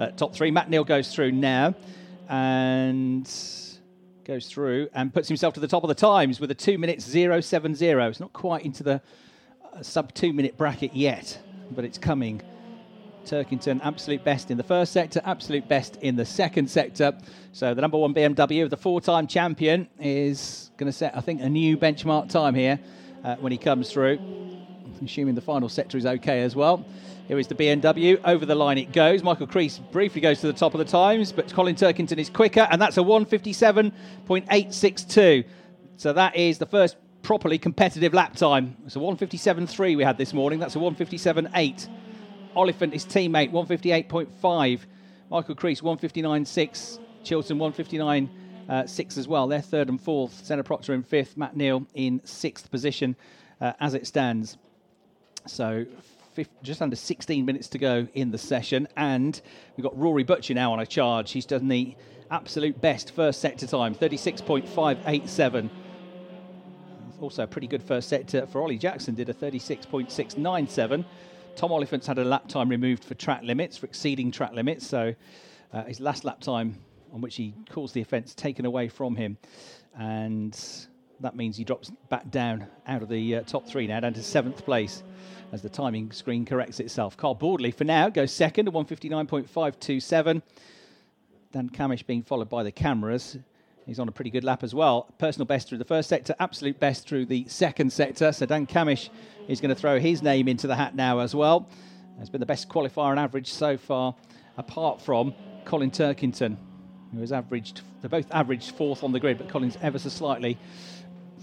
Uh, top three. Matt Neal goes through now and goes through and puts himself to the top of the times with a two minutes zero seven zero. It's not quite into the uh, sub two minute bracket yet, but it's coming. Turkington, absolute best in the first sector, absolute best in the second sector. So the number one BMW, the four-time champion, is going to set, I think, a new benchmark time here uh, when he comes through. Assuming the final sector is okay as well. Here is the BMW. Over the line it goes. Michael Crees briefly goes to the top of the times, but Colin Turkington is quicker, and that's a 157.862. So that is the first properly competitive lap time. It's a 157.3 we had this morning. That's a 157.8. Oliphant, his teammate, 158.5. Michael Crees, 159.6. Chilton, 159.6 uh, as well. They're third and fourth. Senna Proctor in fifth. Matt Neal in sixth position uh, as it stands. So just under 16 minutes to go in the session, and we've got Rory Butcher now on a charge. He's done the absolute best first sector time, 36.587. Also, a pretty good first sector for Ollie Jackson, did a 36.697. Tom Oliphant's had a lap time removed for track limits, for exceeding track limits, so uh, his last lap time on which he caused the offence taken away from him. And that means he drops back down out of the uh, top three now, down to seventh place as the timing screen corrects itself. Carl Boardley, for now, goes second at 159.527. Dan Cammish being followed by the cameras. He's on a pretty good lap as well. Personal best through the first sector, absolute best through the second sector. So Dan Cammish is going to throw his name into the hat now as well. Has been the best qualifier on average so far, apart from Colin Turkington, who has averaged, they're both averaged fourth on the grid, but Colin's ever so slightly,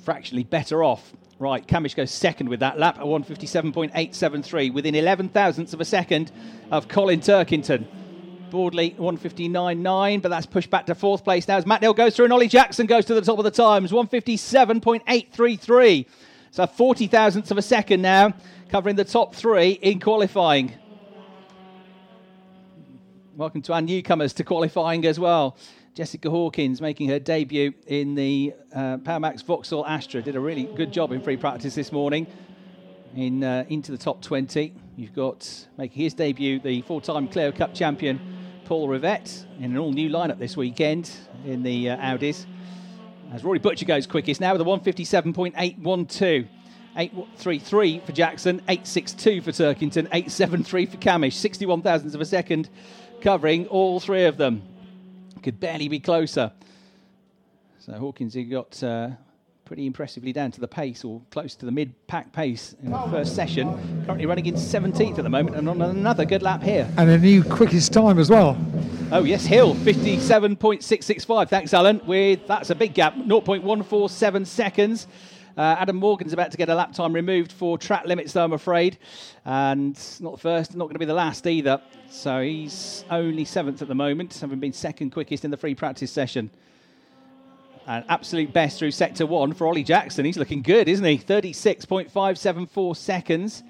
fractionally better off Right, Cammish goes second with that lap at 157.873, within 11 thousandths of a second of Colin Turkington. Boardley 159.9, but that's pushed back to fourth place now as Matt Neal goes through and Ollie Jackson goes to the top of the times, 157.833. So 40 thousandths of a second now, covering the top three in qualifying. Welcome to our newcomers to qualifying as well. Jessica Hawkins making her debut in the uh, Powermax Vauxhall Astra. Did a really good job in free practice this morning. In uh, into the top 20, you've got making his debut the four-time Clio Cup champion Paul Rivett in an all-new lineup this weekend in the uh, Audis. As Rory Butcher goes quickest now with a 157.812. 833 for Jackson, 862 for Turkington, 873 for Cammish, 61 thousandths of a second covering all three of them could barely be closer. So Hawkins, he got uh, pretty impressively down to the pace or close to the mid pack pace in the first session. Currently running in 17th at the moment and on another good lap here. And a new quickest time as well. Oh, yes, Hill, 57.665. Thanks, Alan. With That's a big gap, 0.147 seconds. Uh, Adam Morgan's about to get a lap time removed for track limits, though, I'm afraid. And not the first, not going to be the last either. So he's only seventh at the moment, having been second quickest in the free practice session. An absolute best through sector one for Ollie Jackson. He's looking good, isn't he? 36.574 seconds.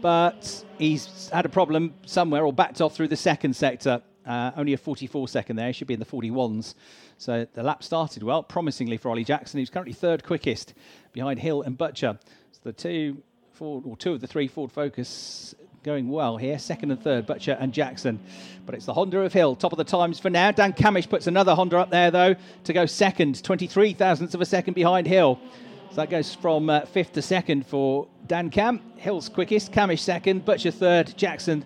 But he's had a problem somewhere or backed off through the second sector. Uh, only a 44 second there. He should be in the 41s. So the lap started well, promisingly for Ollie Jackson, who's currently third quickest behind Hill and Butcher. So the two Ford, or two of the three Ford Focus going well here. Second and third, Butcher and Jackson. But it's the Honda of Hill, top of the times for now. Dan Cammish puts another Honda up there, though, to go second, 23 thousandths of a second behind Hill. So that goes from uh, fifth to second for Dan Cam. Hill's quickest, Cammish second, Butcher third, Jackson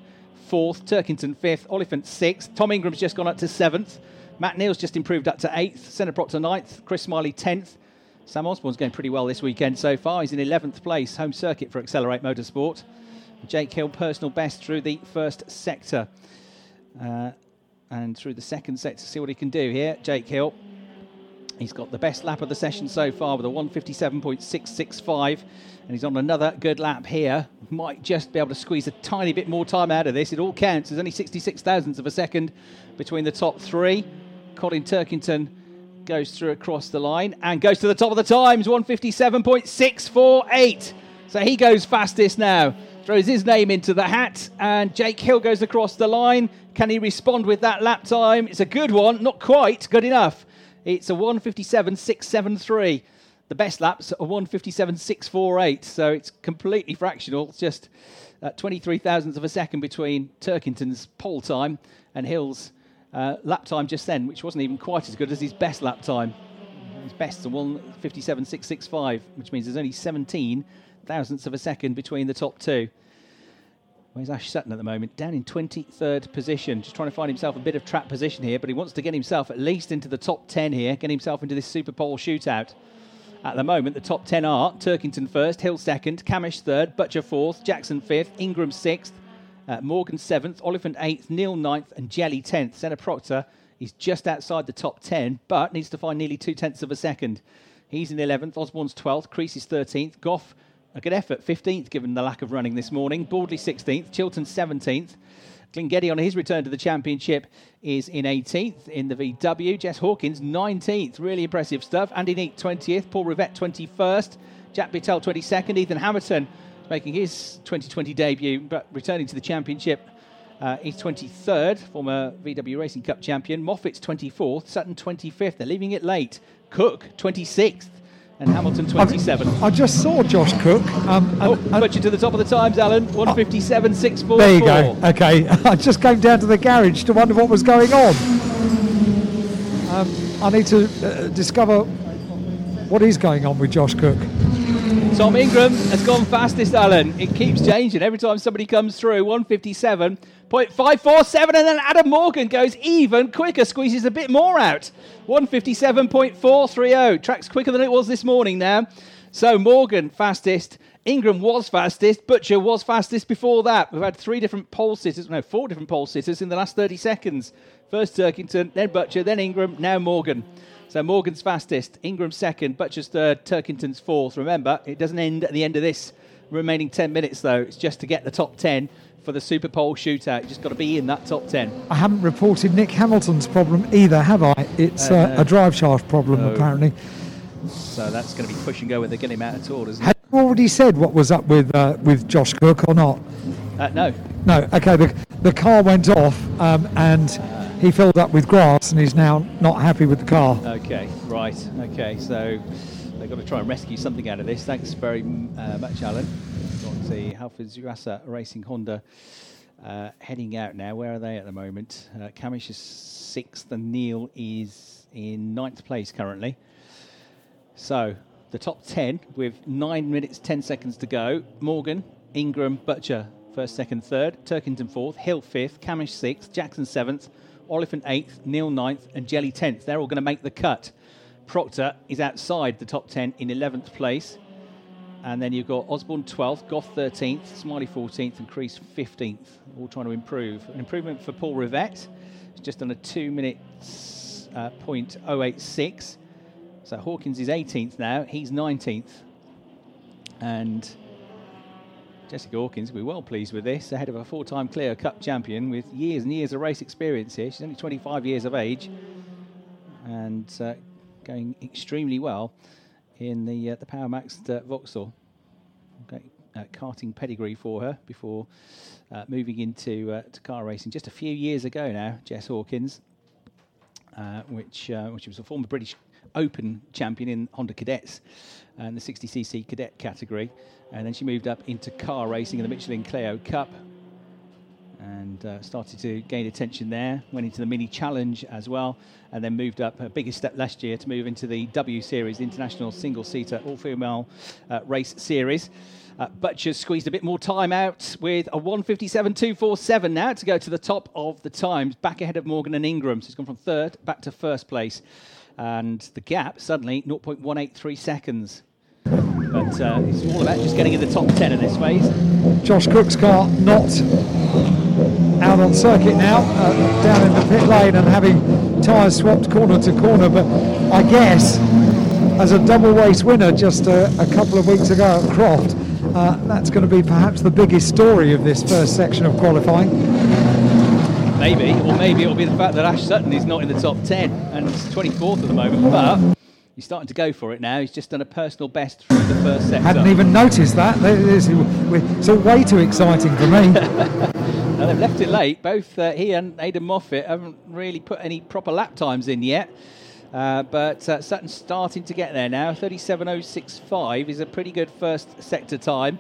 fourth, Turkington fifth, Oliphant sixth. Tom Ingram's just gone up to seventh. Matt Neal's just improved up to eighth. Senna Proctor ninth. Chris Smiley tenth. Sam Osborne's going pretty well this weekend so far. He's in 11th place, home circuit for Accelerate Motorsport. Jake Hill, personal best through the first sector. Uh, and through the second sector, see what he can do here. Jake Hill. He's got the best lap of the session so far with a 157.665. And he's on another good lap here. Might just be able to squeeze a tiny bit more time out of this. It all counts. There's only 66 thousandths of a second between the top three. Colin Turkington goes through across the line and goes to the top of the times 157.648. So he goes fastest now. Throws his name into the hat, and Jake Hill goes across the line. Can he respond with that lap time? It's a good one, not quite good enough. It's a 157.673. The best lap's a 157.648, so it's completely fractional. It's just uh, 23 thousandths of a second between Turkington's pole time and Hill's uh, lap time just then, which wasn't even quite as good as his best lap time. His best is 157.665, which means there's only 17 thousandths of a second between the top two. Where's Ash Sutton at the moment? Down in 23rd position, just trying to find himself a bit of trap position here, but he wants to get himself at least into the top 10 here, get himself into this Super Pole shootout. At the moment, the top 10 are Turkington first, Hill second, Cammish third, Butcher fourth, Jackson fifth, Ingram sixth, uh, Morgan seventh, Oliphant eighth, Neal ninth, and Jelley tenth. Senna Proctor is just outside the top 10, but needs to find nearly two tenths of a second. He's in 11th, Osborne's 12th, Crees is 13th, Goff a good effort, 15th given the lack of running this morning. Boardley 16th, Chilton 17th. Glynn Geddie on his return to the championship is in 18th in the VW. Jess Hawkins 19th, really impressive stuff. Andy Neate 20th, Paul Rivett 21st, Jack Butel 22nd, Ethan Hammerton making his 2020 debut but returning to the championship. Uh, he's 23rd, former VW Racing Cup champion. Moffat's 24th, Sutton 25th. They're leaving it late. Cook 26th and Hamilton 27. I, I just saw Josh Cook. Um, oh, put you to the top of the times, Alan. 157, 644. There you go. Okay, I just came down to the garage to wonder what was going on. Um, I need to uh, discover what is going on with Josh Cook. Tom Ingram has gone fastest, Alan. It keeps changing every time somebody comes through. 157.547, and then Adam Morgan goes even quicker, squeezes a bit more out. 157.430. Tracks quicker than it was this morning now. So Morgan fastest. Ingram was fastest. Butcher was fastest before that. We've had three different pole sitters, no, four different pole sitters in the last 30 seconds. First Turkington, then Butcher, then Ingram, now Morgan. So Morgan's fastest, Ingram second, Butcher's third, Turkington's fourth. Remember, it doesn't end at the end of this remaining 10 minutes, though. It's just to get the top 10 for the Super Pole shootout. You just got to be in that top 10. I haven't reported Nick Hamilton's problem either, have I? It's uh, uh, a drive shaft problem, no. apparently. So that's going to be push and go when they get him out at all, isn't Had it? Had you already said what was up with uh, with Josh Cook or not? Uh, no. No. Okay. The, the car went off um, and he filled up with grass and he's now not happy with the car. Okay, right. Okay, so they've got to try and rescue something out of this. Thanks very uh, much, Alan. Got the Halford Racing Honda uh, heading out now. Where are they at the moment? Uh, Cammish is sixth and Neal is in ninth place currently. So the top 10 with 9 minutes 10 seconds to go. Morgan, Ingram, Butcher first, second, third. Turkington fourth. Hill fifth. Cammish sixth. Jackson seventh. Oliphant 8th, Neal ninth. and Jelley 10th. They're all going to make the cut. Proctor is outside the top 10 in 11th place. And then you've got Osborne 12th, Goff 13th, Smiley 14th, and Crees 15th. All trying to improve. An improvement for Paul Rivett. It's just on a 2 minutes uh, point 086. So Hawkins is 18th now. He's 19th. And Jessica Hawkins will be well pleased with this, ahead of a four time Clio Cup champion with years and years of race experience here. She's only 25 years of age and uh, going extremely well in the uh, the Power Max uh, Vauxhall. Okay, uh, karting pedigree for her before uh, moving into uh, to car racing just a few years ago now. Jess Hawkins, uh, which which was a former British Open champion in Honda Cadets and the 60cc cadet category. And then she moved up into car racing in the Michelin Clio Cup uh, started to gain attention there. Went into the mini challenge as well, and then moved up. A biggest step last year to move into the W Series, the International Single Seater All Female uh, Race Series. Uh, Butcher squeezed a bit more time out with a 157.247 now to go to the top of the times, back ahead of Morgan and Ingram. So he's gone from third back to first place. And the gap suddenly 0.183 seconds. But uh, it's all about just getting in the top 10 in this phase. Josh Cook's car not out on circuit now, uh, down in the pit lane and having tyres swapped corner to corner. But I guess as a double race winner just a, a couple of weeks ago at Croft, uh, that's going to be perhaps the biggest story of this first section of qualifying. Maybe, or maybe it'll be the fact that Ash Sutton is not in the top 10 and it's 24th at the moment. But He's starting to go for it now. He's just done a personal best through the first sector. Hadn't even noticed that. It's all way too exciting for me. now they've left it late. Both uh, he and Aiden Moffat haven't really put any proper lap times in yet. Uh, but uh, Sutton's starting to get there now. 37.065 is a pretty good first sector time.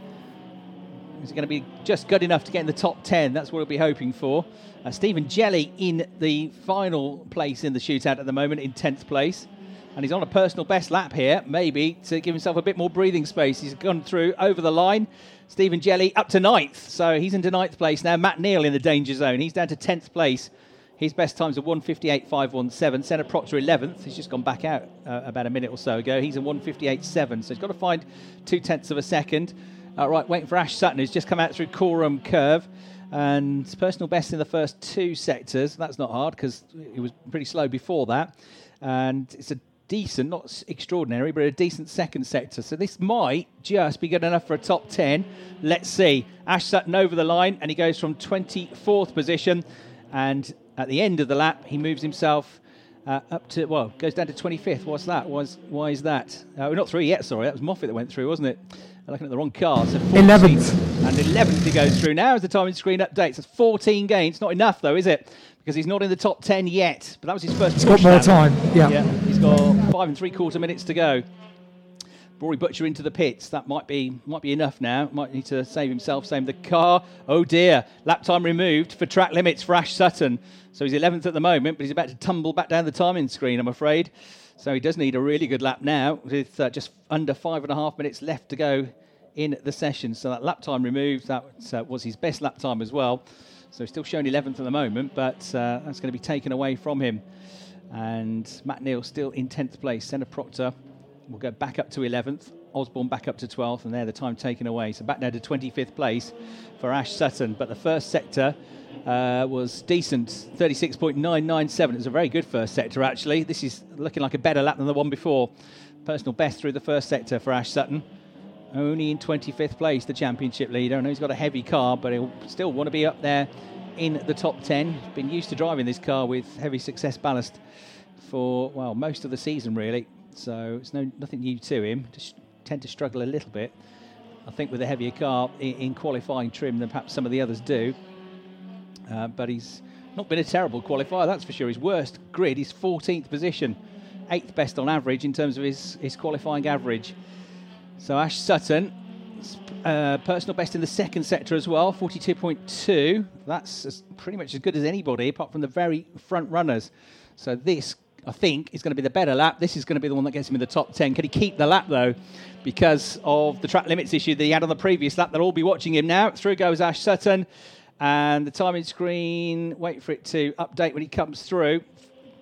Is it going to be just good enough to get in the top 10? That's what we'll be hoping for. Uh, Stephen Jelley in the final place in the shootout at the moment, in 10th place. And he's on a personal best lap here, maybe to give himself a bit more breathing space. He's gone through over the line. Stephen Jelley up to ninth, so he's into ninth place now. Matt Neal in the danger zone. He's down to 10th place. His best times are 158.517. Senna Proctor 11th. He's just gone back out uh, about a minute or so ago. He's a 158.7. So he's got to find two tenths of a second. Uh, right, waiting for Ash Sutton, who's just come out through Coram Curve. And personal best in the first two sectors. That's not hard because he was pretty slow before that. And it's a decent, not extraordinary, but a decent second sector. So this might just be good enough for a top 10. Let's see. Ash Sutton over the line, and he goes from 24th position. And at the end of the lap, he moves himself uh, up to, well, goes down to 25th. What's that? Was, why is that? Uh, we're not through yet, sorry. That was Moffat that went through, wasn't it? I'm looking at the wrong car. So 11th. And 11th he goes through. Now as the timing screen updates. It's 14 gains. Not enough, though, is it? Because he's not in the top 10 yet. But that was his first He's got more time. Yeah. yeah. Got five and three quarter minutes to go. Rory Butcher into the pits. That might be might be enough now. Might need to save himself. Same the car. Oh dear. Lap time removed for track limits for Ash Sutton. So he's 11th at the moment, but he's about to tumble back down the timing screen, I'm afraid. So he does need a really good lap now with uh, just under five and a half minutes left to go in the session. So that lap time removed, that uh, was his best lap time as well. So still showing 11th at the moment, but uh, that's going to be taken away from him. And Matt Neal still in 10th place. Senna Proctor will go back up to 11th. Osborne back up to 12th, and there the time taken away. So back now to 25th place for Ash Sutton. But the first sector uh, was decent, 36.997. It was a very good first sector, actually. This is looking like a better lap than the one before. Personal best through the first sector for Ash Sutton. Only in 25th place, the championship leader. I know he's got a heavy car, but he'll still want to be up there in the top 10. Been used to driving this car with heavy success ballast for, well, most of the season, really. So it's no nothing new to him. Just tend to struggle a little bit. I think with a heavier car in, in qualifying trim than perhaps some of the others do. Uh, but he's not been a terrible qualifier, that's for sure. His worst grid is 14th position, eighth best on average in terms of his, his qualifying average. So Ash Sutton, uh, personal best in the second sector as well, 42.2. That's as, pretty much as good as anybody, apart from the very front runners. So this I think, is going to be the better lap. This is going to be the one that gets him in the top 10. Can he keep the lap, though, because of the track limits issue that he had on the previous lap? They'll all be watching him now. Through goes Ash Sutton. And the timing screen, wait for it to update when he comes through.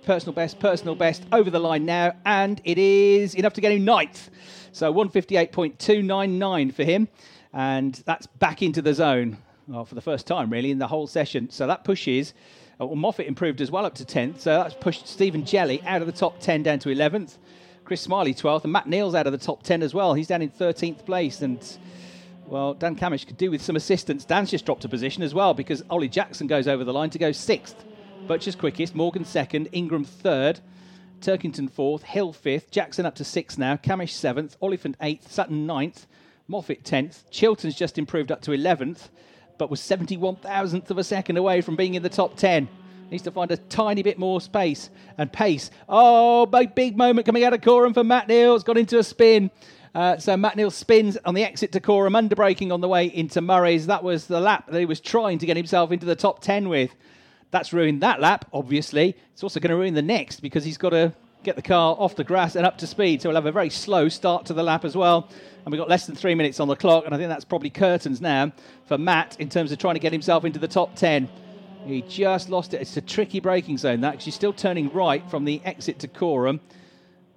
Personal best, personal best, over the line now. And it is enough to get him ninth. So 158.299 for him. And that's back into the zone well, for the first time, really, in the whole session. So that pushes uh, well, Moffat improved as well up to 10th, so that's pushed Stephen Jelley out of the top 10 down to 11th. Chris Smiley 12th, and Matt Neal's out of the top 10 as well. He's down in 13th place, and well, Dan Cammish could do with some assistance. Dan's just dropped a position as well because Ollie Jackson goes over the line to go sixth. Butcher's quickest, Morgan second, Ingram third, Turkington fourth, Hill fifth, Jackson up to sixth now, Cammish seventh, Oliphant eighth, Sutton ninth, Moffat tenth, Chilton's just improved up to 11th but was 71 thousandth of a second away from being in the top 10. Needs to find a tiny bit more space and pace. Oh, big, moment coming out of Coram for Matt Neal. It's got into a spin. Uh, so Matt Neal spins on the exit to Coram, underbraking on the way into Murray's. That was the lap that he was trying to get himself into the top 10 with. That's ruined that lap, obviously. It's also going to ruin the next because he's got to get the car off the grass and up to speed. So he'll have a very slow start to the lap as well. And we've got less than three minutes on the clock. And I think that's probably curtains now for Matt in terms of trying to get himself into the top 10. He just lost it. It's a tricky braking zone, that, because you're still turning right from the exit to Coram.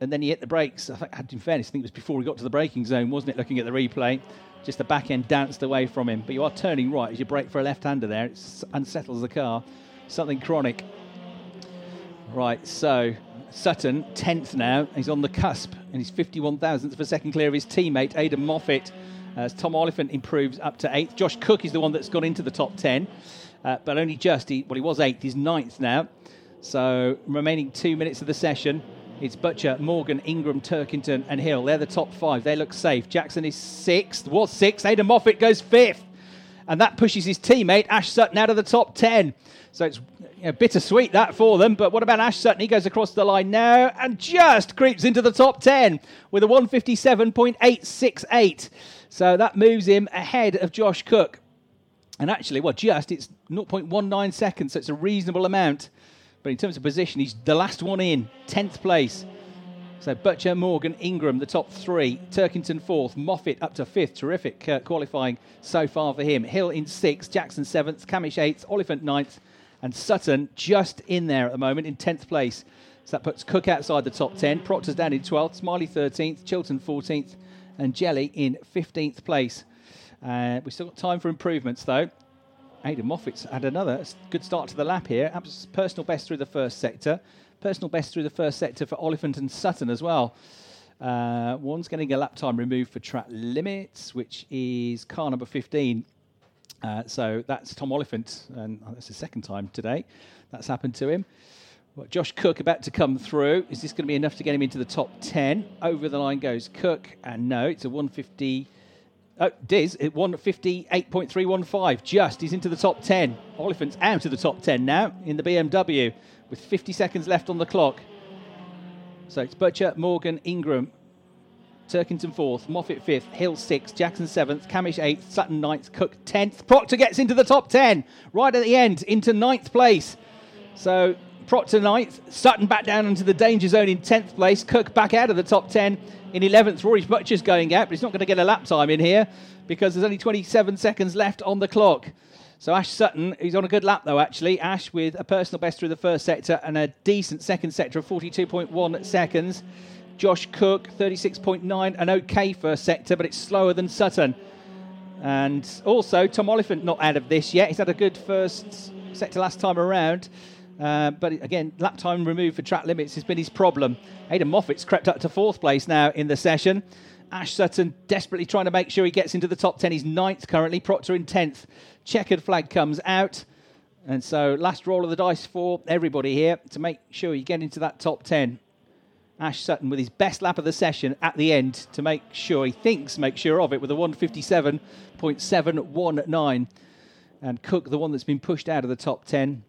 And then he hit the brakes. I think, in fairness, I think it was before he got to the braking zone, wasn't it? Looking at the replay, just the back end danced away from him. But you are turning right as you brake for a left hander there. It unsettles the car. Something chronic. Right, so Sutton, 10th now. He's on the cusp, and he's 51 thousandths of a second clear of his teammate, Aiden Moffat. As Tom Oliphant improves up to 8th. Josh Cook is the one that's gone into the top 10, uh, but only just. He, well, he was 8th, he's 9th now. So, remaining two minutes of the session, it's Butcher, Morgan, Ingram, Turkington, and Hill. They're the top five. They look safe. Jackson is sixth. Was sixth. Aiden Moffat goes fifth. And that pushes his teammate, Ash Sutton, out of the top 10. So it's you know, bittersweet that for them. But what about Ash Sutton? He goes across the line now and just creeps into the top 10 with a 157.868. So that moves him ahead of Josh Cook. And actually, well, just it's 0.19 seconds, so it's a reasonable amount. But in terms of position, he's the last one in, 10th place. So Butcher, Morgan, Ingram, the top three. Turkington fourth. Moffat up to fifth. Terrific uh, qualifying so far for him. Hill in sixth. Jackson seventh. Cammish eighth. Oliphant ninth. And Sutton just in there at the moment in 10th place. So that puts Cook outside the top 10. Proctor's down in 12th. Smiley 13th. Chilton 14th. And Jelley in 15th place. Uh, we've still got time for improvements though. Aiden Moffat's had another good start to the lap here. Personal best through the first sector. Personal best through the first sector for Oliphant and Sutton as well. Uh, one's getting a lap time removed for track limits, which is car number 15. Uh, so that's Tom Oliphant, and that's the second time today that's happened to him. Well, Josh Cook about to come through. Is this going to be enough to get him into the top 10? Over the line goes Cook, and no, it's a 150. Oh, Diz, it 158.315. Just, he's into the top 10. Oliphant's out of the top 10 now in the BMW with 50 seconds left on the clock. So it's Butcher, Morgan, Ingram, Turkington fourth, Moffat fifth, Hill sixth, Jackson seventh, Cammish eighth, Sutton ninth, Cook tenth. Proctor gets into the top ten right at the end into ninth place. So Proctor ninth, Sutton back down into the danger zone in tenth place, Cook back out of the top ten in eleventh. Rory Butcher's going out, but he's not going to get a lap time in here because there's only 27 seconds left on the clock. So Ash Sutton, he's on a good lap though, actually. Ash with a personal best through the first sector and a decent second sector of 42.1 seconds. Josh Cook, 36.9, an okay first sector, but it's slower than Sutton. And also, Tom Oliphant not out of this yet. He's had a good first sector last time around. Uh, but again, lap time removed for track limits has been his problem. Aiden Moffat's crept up to fourth place now in the session. Ash Sutton desperately trying to make sure he gets into the top 10. He's ninth currently. Proctor in 10th checkered flag comes out. And so, last roll of the dice for everybody here to make sure you get into that top 10. Ash Sutton with his best lap of the session at the end to make sure, he thinks, make sure of it with a 157.719. And Cook, the one that's been pushed out of the top 10.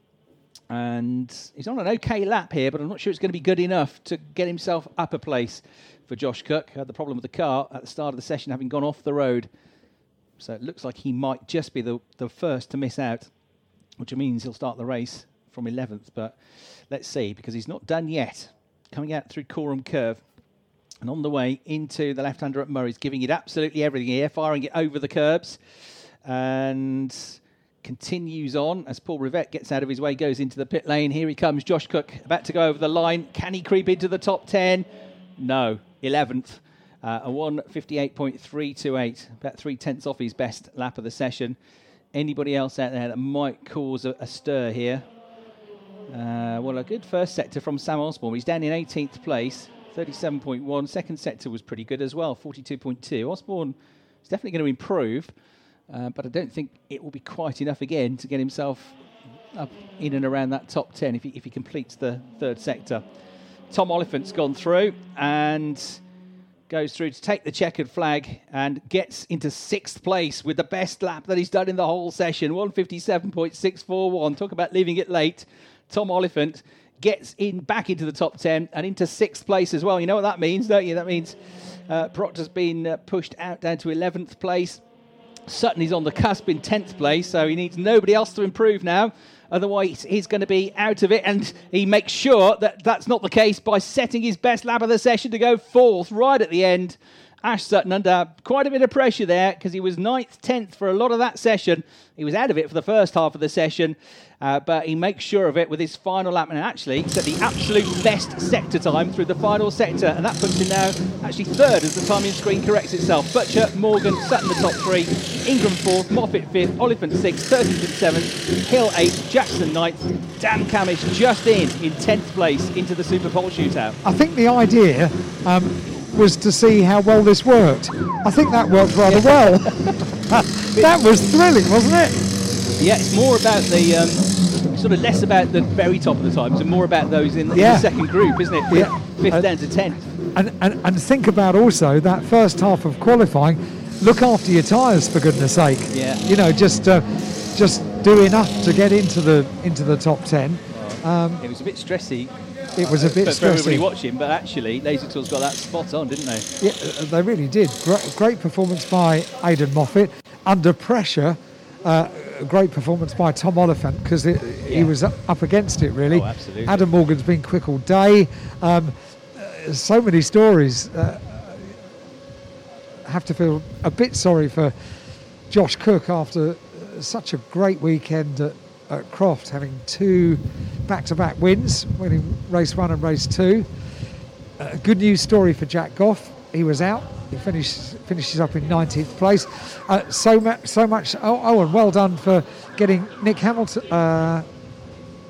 And he's on an okay lap here, but I'm not sure it's going to be good enough to get himself up a place for Josh Cook. Had the problem with the car at the start of the session having gone off the road. So it looks like he might just be the, the first to miss out, which means he'll start the race from 11th. But let's see, because he's not done yet. Coming out through Coram Curve and on the way into the left hander at Murray's, giving it absolutely everything here, firing it over the curbs. And continues on as Paul Rivett gets out of his way, goes into the pit lane. Here he comes, Josh Cook, about to go over the line. Can he creep into the top 10? No, 11th. Uh, a 158.328, about three tenths off his best lap of the session. Anybody else out there that might cause a, a stir here? Uh, well, a good first sector from Sam Osborne. He's down in 18th place, 37.1. Second sector was pretty good as well, 42.2. Osborne is definitely going to improve, uh, but I don't think it will be quite enough again to get himself up in and around that top 10 if he, if he completes the third sector. Tom Oliphant's gone through and goes through to take the checkered flag and gets into sixth place with the best lap that he's done in the whole session 157.641. Talk about leaving it late. Tom Oliphant gets in back into the top 10 and into sixth place as well. You know what that means, don't you? That means uh, Proctor's been uh, pushed out down to 11th place. Sutton is on the cusp in 10th place, so he needs nobody else to improve now. Otherwise, he's going to be out of it. And he makes sure that that's not the case by setting his best lap of the session to go fourth right at the end. Ash Sutton under quite a bit of pressure there because he was ninth, 10th for a lot of that session. He was out of it for the first half of the session, uh, but he makes sure of it with his final lap and actually set the absolute best sector time through the final sector. And that puts him now actually third as the timing screen corrects itself. Butcher, Morgan, Sutton the top three, Ingram fourth, Moffat fifth, Oliphant sixth, Turkington seventh, Hill eighth, Jackson ninth, Dan Cammish just in in 10th place into the Super Pole shootout. I think the idea. Um, was to see how well this worked. I think that worked rather well. that was thrilling, wasn't it? Yeah, it's more about the um, sort of less about the very top of the times and more about those in, yeah. in the second group, isn't it? Fifth, yeah. fifth down to tenth. And, and, and think about also that first half of qualifying. Look after your tyres, for goodness sake. Yeah. You know, just uh, just do enough to get into the into the top ten. Um, it was a bit stressy it was a bit for, for everybody watching, but actually, Laser Tools got that spot on, didn't they? Yeah, uh, they really did. Great, great performance by Aiden Moffat. Under pressure, uh, great performance by Tom Oliphant because Yeah. he was up against it really. Oh, absolutely. Adam Morgan's been quick all day. Um, uh, so many stories. Uh, have to feel a bit sorry for Josh Cook after uh, such a great weekend at, at Croft, having two back-to-back wins, winning race one and race two. Uh, good news story for Jack Goff. He was out. He finishes finishes up in 19th place. Uh, so much, so much. Oh, oh, and well done for getting Nick Hamilton. Uh,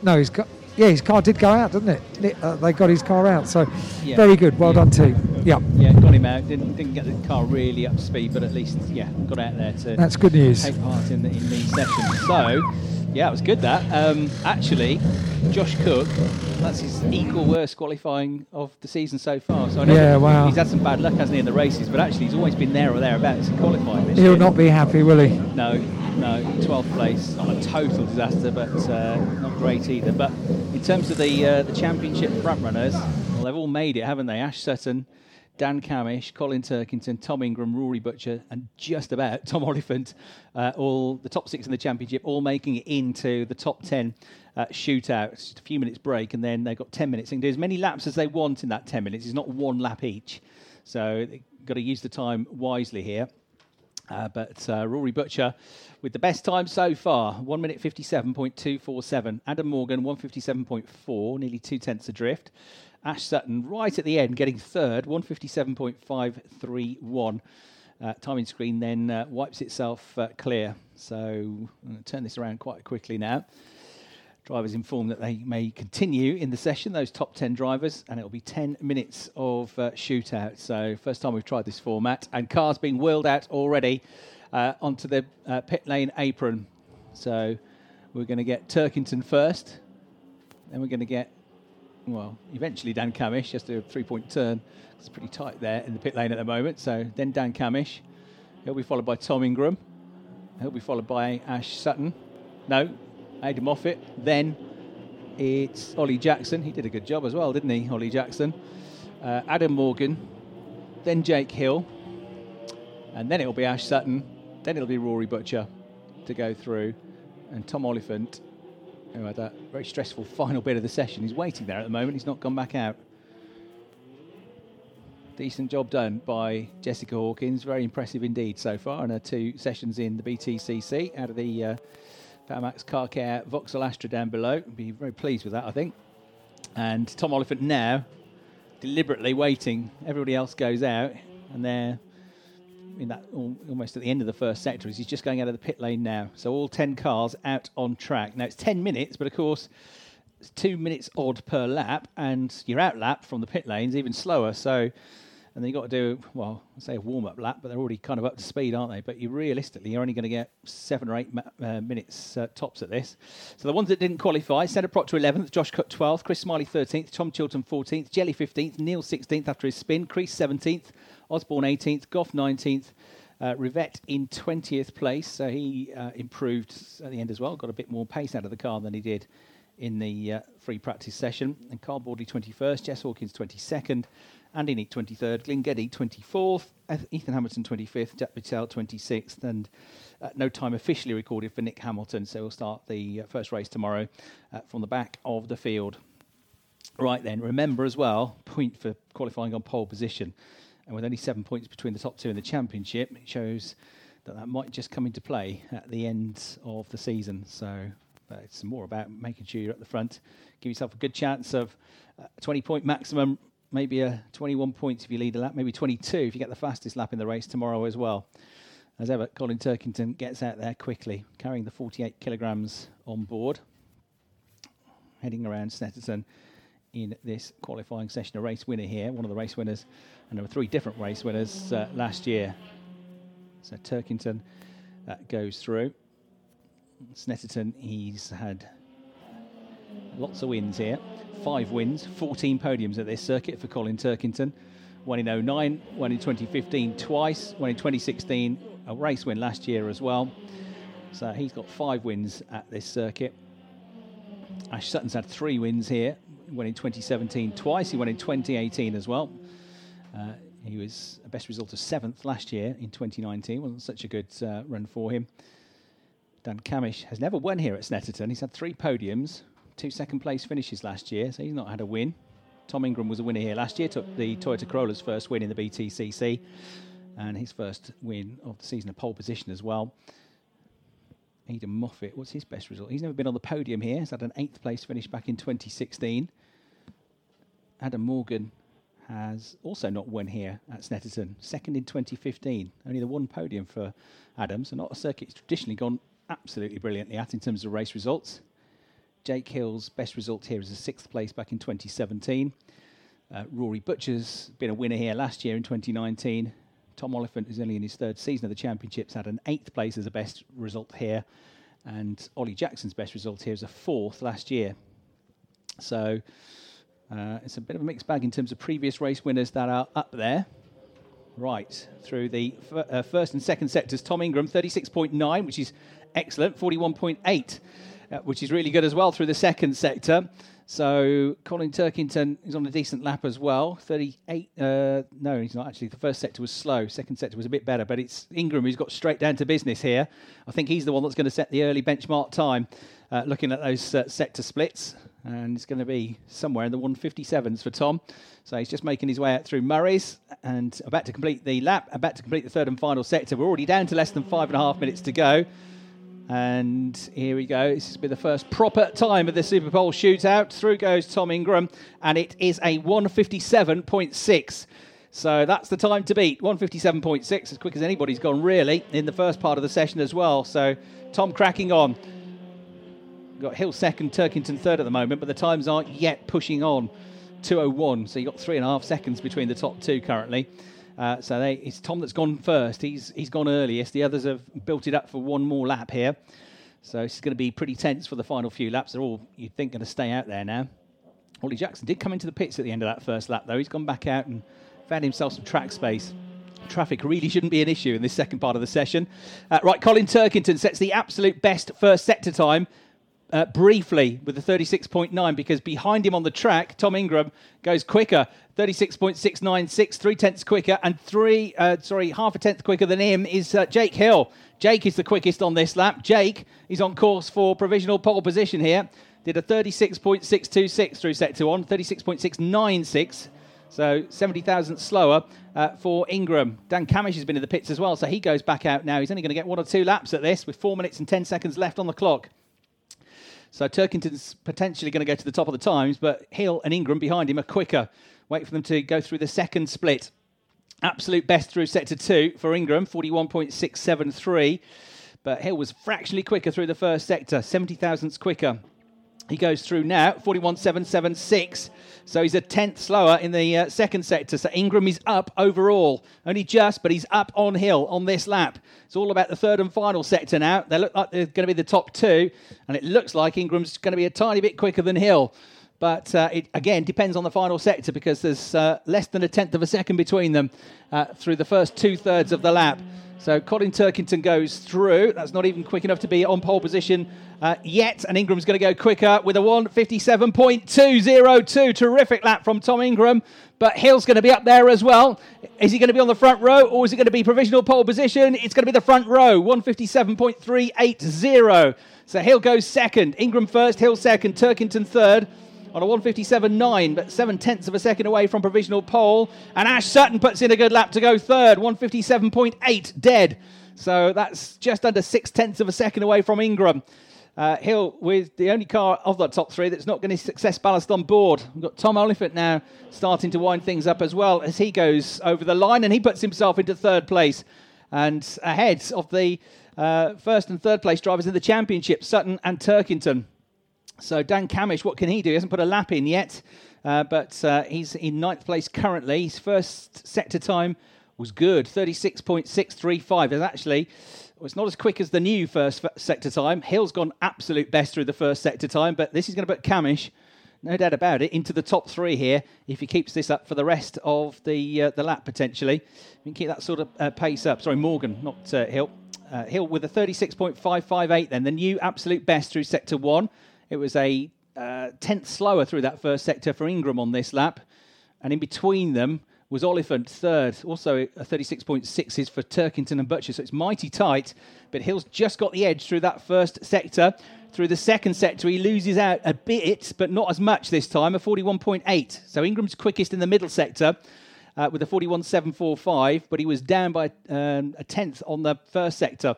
no, he's got. Yeah, his car did go out, didn't it? Nick, uh, they got his car out. So Yeah. very good. Well done, team. Yeah, Yeah, got him out. Didn't, didn't get the car really up to speed, but at least, yeah, got out there to that's good news. take part in the, in these sessions. So, yeah, it was good that. Um, actually, Josh Cook, that's his equal worst qualifying of the season so far. So I know Yeah, wow. he's had some bad luck, hasn't he, in the races, but actually he's always been there or thereabouts in qualifying this He'll year. not be happy, will he? No, no, 12th place, not a total disaster, but uh, not great either. But in terms of the uh, the championship front runners, well, they've all made it, haven't they? Ash Sutton, Dan Cammish, Colin Turkington, Tom Ingram, Rory Butcher, and just about Tom Oliphant, uh, all the top six in the championship, all making it into the top 10 uh, shootout. Just a few minutes break, and then they've got 10 minutes. They can do as many laps as they want in that 10 minutes. It's not one lap each. So they've got to use the time wisely here. Uh, but uh, Rory Butcher with the best time so far, 1 minute 57.247. Adam Morgan, 157.4, nearly two tenths adrift. Ash Sutton right at the end, getting third, 157.531. Uh, timing screen then uh, wipes itself uh, clear. So I'm going to turn this around quite quickly now. Drivers informed that they may continue in the session, those top 10 drivers, and it'll be 10 minutes of uh, shootout. So, first time we've tried this format, and cars being wheeled out already uh, onto the uh, pit lane apron. So, we're going to get Turkington first, then we're going to get, well, eventually Dan Cammish, just a three point turn. It's pretty tight there in the pit lane at the moment. So, then Dan Cammish. He'll be followed by Tom Ingram. He'll be followed by Ash Sutton. No, Adam Moffat. Then it's Ollie Jackson. He did a good job as well, didn't he, Ollie Jackson? Uh, Adam Morgan. Then Jake Hill. And then it'll be Ash Sutton. Then it'll be Rory Butcher to go through. And Tom Oliphant, who had that very stressful final bit of the session, he's waiting there at the moment. He's not gone back out. Decent job done by Jessica Hawkins. Very impressive indeed so far in her two sessions in the BTCC out of the uh, Car Care Vauxhall Astra down below. Be very pleased with that, I think. And Tom Oliphant now deliberately waiting. Everybody else goes out, and they're in that almost at the end of the first sector. He's just going out of the pit lane now. So all ten cars out on track. Now it's ten minutes, but of course it's two minutes odd per lap, and your out lap from the pit lane's even slower. So, and then you've got to do well, say a warm up lap, but they're already kind of up to speed, aren't they? But you realistically, you're only going to get seven or eight ma- uh, minutes uh, tops at this. So the ones that didn't qualify: Senna Proctor 11th, Josh Cook 12th, Chris Smiley 13th, Tom Chilton 14th, Jelley 15th, Neal 16th after his spin, Crees 17th, Osborne 18th, Goff 19th. Uh, Rivett in 20th place, so he uh, improved at the end as well. Got a bit more pace out of the car than he did in the uh, free practice session. And Carl Boardley 21st, Jess Hawkins 22nd, Andy Neate 23rd, Glynn 24th, Ethan Hammerton 25th, Jack Butel 26th, and uh, no time officially recorded for Nick Hamilton. So we'll start the uh, first race tomorrow uh, from the back of the field. Right then, remember as well, point for qualifying on pole position. And with only seven points between the top two in the championship, it shows that that might just come into play at the end of the season. So uh, it's more about making sure you're at the front, give yourself a good chance of uh, 20 point maximum, maybe a 21 points if you lead a lap, maybe 22 if you get the fastest lap in the race tomorrow as well. As ever, Colin Turkington gets out there quickly, carrying the 48 kilograms on board heading around Snetterton in this qualifying session. A race winner here, one of the race winners, and there were three different race winners uh, last year. So Turkington uh, goes through. Snetterton, he's had lots of wins here. Five wins, 14 podiums at this circuit for Colin Turkington. One in 09, one in 2015 twice, one in 2016, a race win last year as well. So he's got five wins at this circuit. Ash Sutton's had three wins here, won in 2017 twice. He won in 2018 as well. Uh, he was a best result of seventh last year in 2019. wasn't such a good uh, run for him. Dan Cammish has never won here at Snetterton. He's had three podiums, two second place finishes last year, so he's not had a win. Tom Ingram was a winner here last year, took the Toyota Corolla's first win in the BTCC, and his first win of the season, a pole position as well. Aiden Moffat, what's his best result? He's never been on the podium here. He's had an eighth place finish back in 2016. Adam Morgan has also not won here at Snetterton, second in 2015. Only the one podium for Adams, and not a circuit he's traditionally gone absolutely brilliantly at in terms of race results. Jake Hill's best result here is a sixth place back in 2017. Uh, Rory Butcher's been a winner here last year in 2019. Tom Oliphant is only in his third season of the championships, had an eighth place as a best result here. And Ollie Jackson's best result here is a fourth last year. So uh, it's a bit of a mixed bag in terms of previous race winners that are up there. Right, through the f- uh, first and second sectors, Tom Ingram, 36.9, which is excellent, 41.8, uh, which is really good as well through the second sector. So Colin Turkington is on a decent lap as well. 38. Uh, no, he's not actually. The first sector was slow. Second sector was a bit better, but it's Ingram who's got straight down to business here. I think he's the one that's going to set the early benchmark time. Uh, looking at those uh, sector splits, and it's going to be somewhere in the 157s for Tom. So he's just making his way out through Murray's and about to complete the lap, about to complete the third and final sector. We're already down to less than five and a half minutes to go. And here we go. This has been the first proper time of the Super Pole shootout. Through goes Tom Ingram, and it is a 157.6. So that's the time to beat. 157.6, as quick as anybody's gone, really, in the first part of the session as well. So Tom cracking on. Got Hill second, Turkington third at the moment, but the times aren't yet pushing on. 201, so you've got three and a half seconds between the top two currently. Uh, so they, it's Tom that's gone first. He's he's gone earliest. The others have built it up for one more lap here. So it's going to be pretty tense for the final few laps. They're all you'd think going to stay out there now. Ollie Jackson did come into the pits at the end of that first lap though. He's gone back out and found himself some track space. Traffic really shouldn't be an issue in this second part of the session. Uh, right, Colin Turkington sets the absolute best first sector time uh, briefly with the 36.9 because behind him on the track, Tom Ingram goes quicker, 36.696, three tenths quicker, and three, uh, sorry, half a tenth quicker than him is uh, Jake Hill. Jake is the quickest on this lap. Jake is on course for provisional pole position here. Did a 36.626 through sector one, 36.696. So 70,000 slower uh, for Ingram. Dan Cammish has been in the pits as well, so he goes back out now. He's only going to get one or two laps at this with four minutes and 10 seconds left on the clock. So Turkington's potentially going to go to the top of the times, but Hill and Ingram behind him are quicker. Wait for them to go through the second split. Absolute best through sector two for Ingram, 41.673. But Hill was fractionally quicker through the first sector, 70 thousandths quicker. He goes through now, 41.776. So he's a tenth slower in the uh, second sector. So Ingram is up overall. Only just, but he's up on hill on this lap. It's all about the third and final sector now. They look like they're going to be the top two. And it looks like Ingram's going to be a tiny bit quicker than Hill. But uh, it again depends on the final sector because there's uh, less than a tenth of a second between them uh, through the first two thirds of the lap. So Colin Turkington goes through. That's not even quick enough to be on pole position uh, yet. And Ingram's going to go quicker with a 157.202. Terrific lap from Tom Ingram. But Hill's going to be up there as well. Is he going to be on the front row or is it going to be provisional pole position? It's going to be the front row, 157.380. So Hill goes second. Ingram first, Hill second, Turkington third on a 157.9, but seven tenths of a second away from provisional pole. And Ash Sutton puts in a good lap to go third, 157.8 dead. So that's just under six tenths of a second away from Ingram. Uh, Hill with the only car of the top three that's not going to success ballast on board. We've got Tom Oliphant now starting to wind things up as well as he goes over the line and he puts himself into third place and ahead of the uh, first and third place drivers in the championship, Sutton and Turkington. So Dan Cammish, what can he do? He hasn't put a lap in yet, uh, but uh, he's in ninth place currently. His first sector time was good, 36.635. It's actually well, it's not as quick as the new first sector time. Hill's gone absolute best through the first sector time, but this is going to put Cammish, no doubt about it, into the top three here if he keeps this up for the rest of the uh, the lap potentially. We can keep that sort of uh, pace up. Sorry, Morgan, not uh, Hill. Uh, Hill with a 36.558 then, the new absolute best through sector one. It was a uh, tenth slower through that first sector for Ingram on this lap, and in between them was Oliphant third. Also, a 36.6 is for Turkington and Butcher, so it's mighty tight. But Hill's just got the edge through that first sector. Through the second sector, he loses out a bit, but not as much this time, a 41.8. So Ingram's quickest in the middle sector. Uh, with a 41.745, but he was down by um, a tenth on the first sector.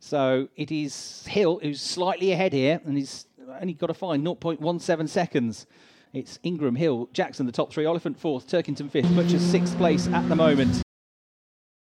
So it is Hill who's slightly ahead here, and he's only got to find 0.17 seconds. It's Ingram, Hill, Jackson, the top three, Oliphant fourth, Turkington fifth, Butcher sixth place at the moment.